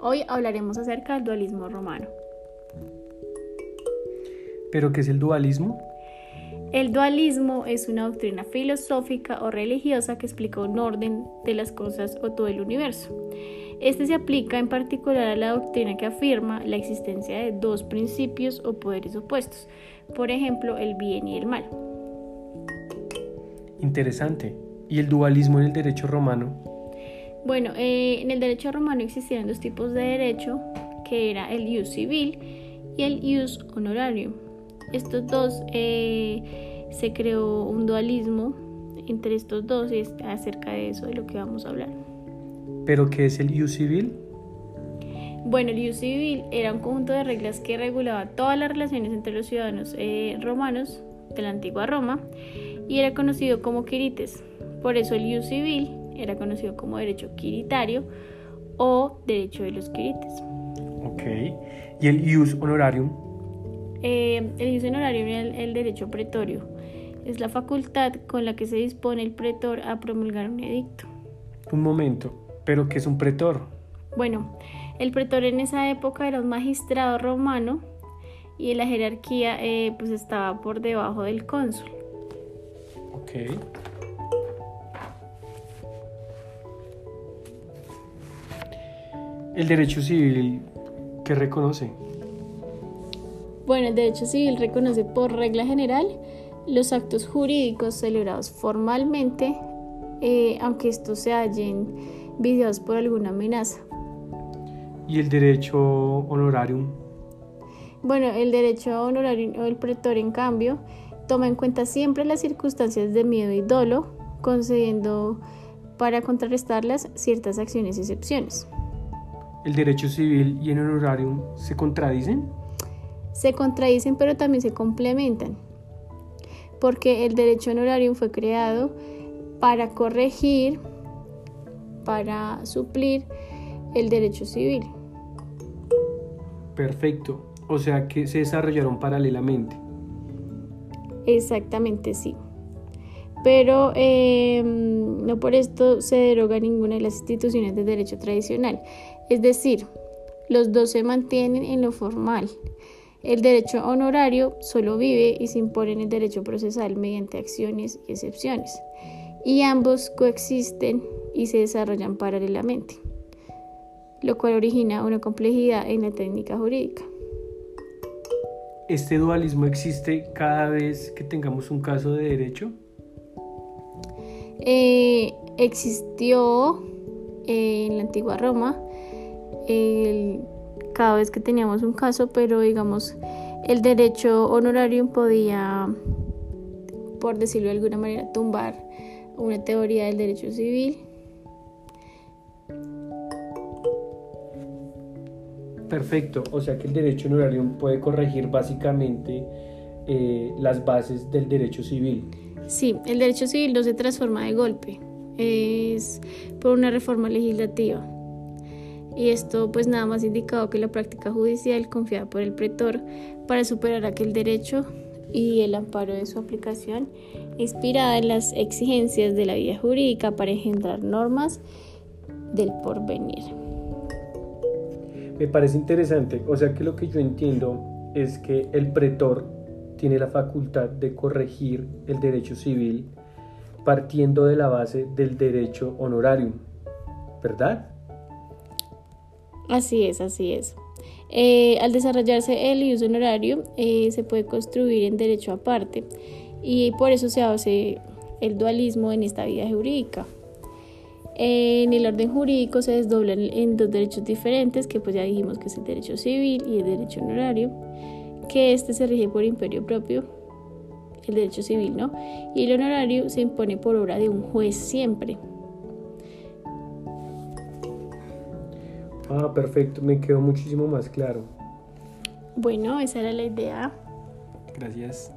Hoy hablaremos acerca del dualismo romano. ¿Pero qué es el dualismo? El dualismo es una doctrina filosófica o religiosa que explica un orden de las cosas o todo el universo. Este se aplica en particular a la doctrina que afirma la existencia de dos principios o poderes opuestos, por ejemplo, el bien y el mal. Interesante. ¿Y el dualismo en el derecho romano? Bueno, eh, en el derecho romano existían dos tipos de derecho, que era el ius civil y el ius honorarium. Estos dos eh, se creó un dualismo entre estos dos y es acerca de eso de lo que vamos a hablar. ¿Pero qué es el ius civil? Bueno, el ius civil era un conjunto de reglas que regulaba todas las relaciones entre los ciudadanos eh, romanos de la antigua Roma y era conocido como quirites. Por eso el ius civil era conocido como derecho quiritario o derecho de los quirites. Ok. ¿Y el ius honorarium? Eh, el ius honorarium es el, el derecho pretorio. Es la facultad con la que se dispone el pretor a promulgar un edicto. Un momento, ¿pero qué es un pretor? Bueno, el pretor en esa época era un magistrado romano y en la jerarquía eh, pues estaba por debajo del cónsul. Ok. El derecho civil, ¿qué reconoce? Bueno, el derecho civil reconoce por regla general los actos jurídicos celebrados formalmente, eh, aunque estos se hallen videados por alguna amenaza. ¿Y el derecho honorarium? Bueno, el derecho honorario o el pretor, en cambio, toma en cuenta siempre las circunstancias de miedo y dolo, concediendo para contrarrestarlas ciertas acciones y excepciones. ¿El derecho civil y el honorarium se contradicen? Se contradicen pero también se complementan, porque el derecho honorarium fue creado para corregir, para suplir el derecho civil. Perfecto. O sea que se desarrollaron paralelamente. Exactamente, sí. Pero eh, no por esto se deroga ninguna de las instituciones de derecho tradicional. Es decir, los dos se mantienen en lo formal. El derecho honorario solo vive y se impone en el derecho procesal mediante acciones y excepciones. Y ambos coexisten y se desarrollan paralelamente, lo cual origina una complejidad en la técnica jurídica. ¿Este dualismo existe cada vez que tengamos un caso de derecho? Eh, existió en la antigua Roma el, cada vez que teníamos un caso, pero digamos el derecho honorario podía, por decirlo de alguna manera, tumbar una teoría del derecho civil. Perfecto, o sea que el derecho honorario puede corregir básicamente eh, las bases del derecho civil. Sí, el derecho civil no se transforma de golpe, es por una reforma legislativa. Y esto pues nada más indicado que la práctica judicial confiada por el pretor para superar aquel derecho y el amparo de su aplicación, inspirada en las exigencias de la vida jurídica para engendrar normas del porvenir. Me parece interesante, o sea que lo que yo entiendo es que el pretor tiene la facultad de corregir el derecho civil partiendo de la base del derecho honorario, ¿verdad? Así es, así es. Eh, al desarrollarse el ius honorario, eh, se puede construir en derecho aparte y por eso se hace el dualismo en esta vida jurídica. En el orden jurídico se desdoblan en dos derechos diferentes, que pues ya dijimos que es el derecho civil y el derecho honorario, que este se rige por imperio propio, el derecho civil, ¿no? Y el honorario se impone por obra de un juez siempre. Ah, perfecto, me quedó muchísimo más claro. Bueno, esa era la idea. Gracias.